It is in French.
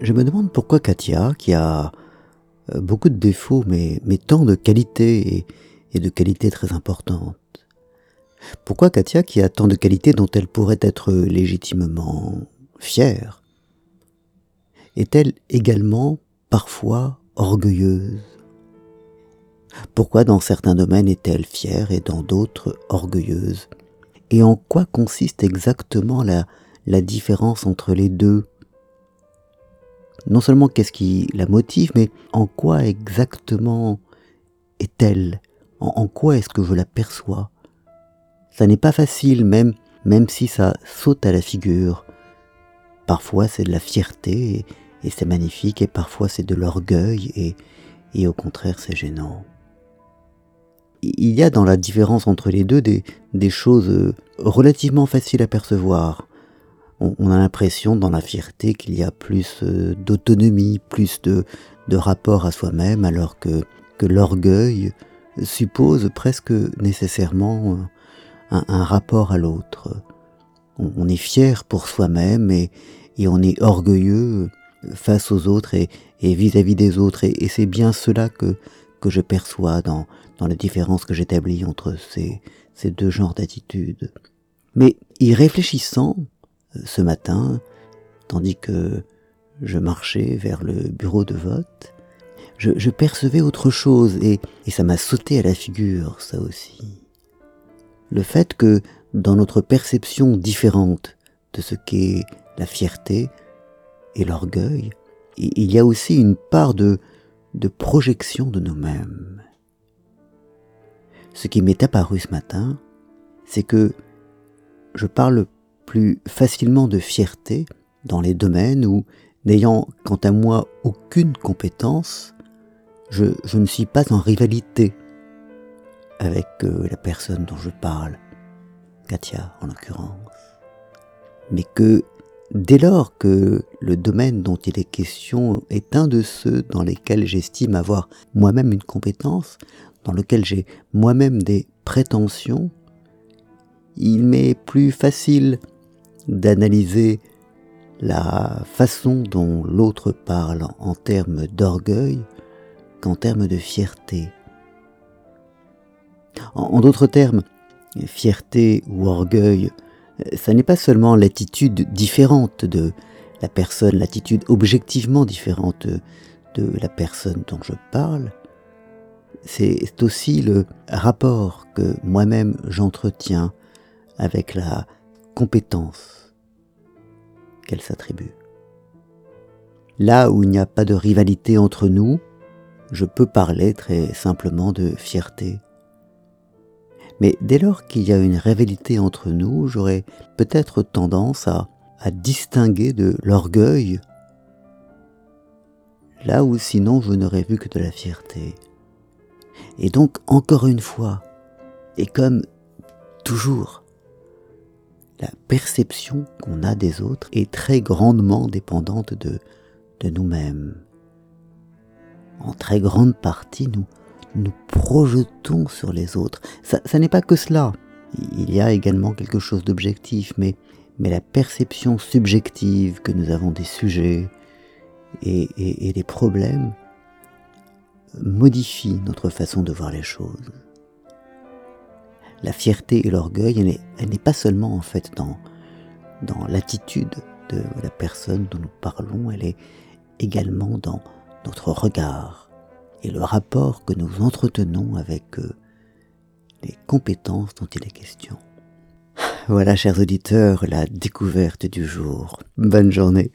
Je me demande pourquoi Katia, qui a euh, beaucoup de défauts, mais, tant de qualités et, de qualités très importantes, pourquoi Katia, qui a tant de qualités dont elle pourrait être légitimement fière, est-elle également parfois orgueilleuse? Pourquoi dans certains domaines est-elle fière et dans d'autres orgueilleuse? Et en quoi consiste exactement la différence entre les deux? Non seulement qu'est-ce qui la motive, mais en quoi exactement est-elle en, quoi est-ce que je la perçois? Ça n'est pas facile, même, même si ça saute à la figure. Parfois c'est de la fierté et, et c'est magnifique, et parfois c'est de l'orgueil et, et au contraire c'est gênant. Il y a dans la différence entre les deux des, des choses relativement faciles à percevoir. On, a l'impression dans la fierté qu'il y a plus euh, d'autonomie, plus de, de rapport à soi-même, alors que, que l'orgueil suppose presque nécessairement un, un rapport à l'autre. On, est fier pour soi-même et, et on est orgueilleux face aux autres et vis-à-vis -vis des autres. Et, c'est bien cela que, que je perçois dans, dans la différence que j'établis entre ces, ces deux genres d'attitudes. Mais y réfléchissant, euh, ce matin, tandis que je marchais vers le bureau de vote, je, percevais autre chose et, et ça m'a sauté à la figure, ça aussi. Le fait que, dans notre perception différente de ce qu'est la fierté, et l'orgueil, il y a aussi une part de, de projection de nous-mêmes. Ce qui m'est apparu ce matin, c'est que je parle plus facilement de fierté dans les domaines où, n'ayant quant à moi aucune compétence, je, ne suis pas en rivalité avec euh, la personne dont je parle, Katia en l'occurrence, mais que Dès lors que le domaine dont il est question est un de ceux dans lesquels j'estime avoir moi-même une compétence, dans lequel j'ai moi-même des prétentions, il m'est plus facile d'analyser la façon dont l'autre parle en termes d'orgueil qu'en termes de fierté. En, d'autres termes, fierté ou orgueil ça n'est pas seulement l'attitude différente de la personne, l'attitude objectivement différente de la personne dont je parle, c'est aussi le rapport que moi-même j'entretiens avec la compétence qu'elle s'attribue. Là où il n'y a pas de rivalité entre nous, je peux parler très simplement de fierté mais dès lors qu'il y a une rivalité entre nous, j'aurais peut-être tendance à, à distinguer de l'orgueil, là où sinon je n'aurais vu que de la fierté. Et donc, encore une fois, et comme toujours, la perception qu'on a des autres est très grandement dépendante de, nous-mêmes. En très grande partie, nous, nous projetons sur les autres. Ça, n'est pas que cela. Il y a également quelque chose d'objectif, mais, la perception subjective que nous avons des sujets et, et, et des problèmes modifie notre façon de voir les choses. La fierté et l'orgueil, elle n'est pas seulement en fait dans, dans l'attitude de la personne dont nous parlons, elle est également dans notre regard, et le rapport que nous entretenons avec euh, les compétences dont il est question. Voilà, chers auditeurs, la découverte du jour. Bonne journée.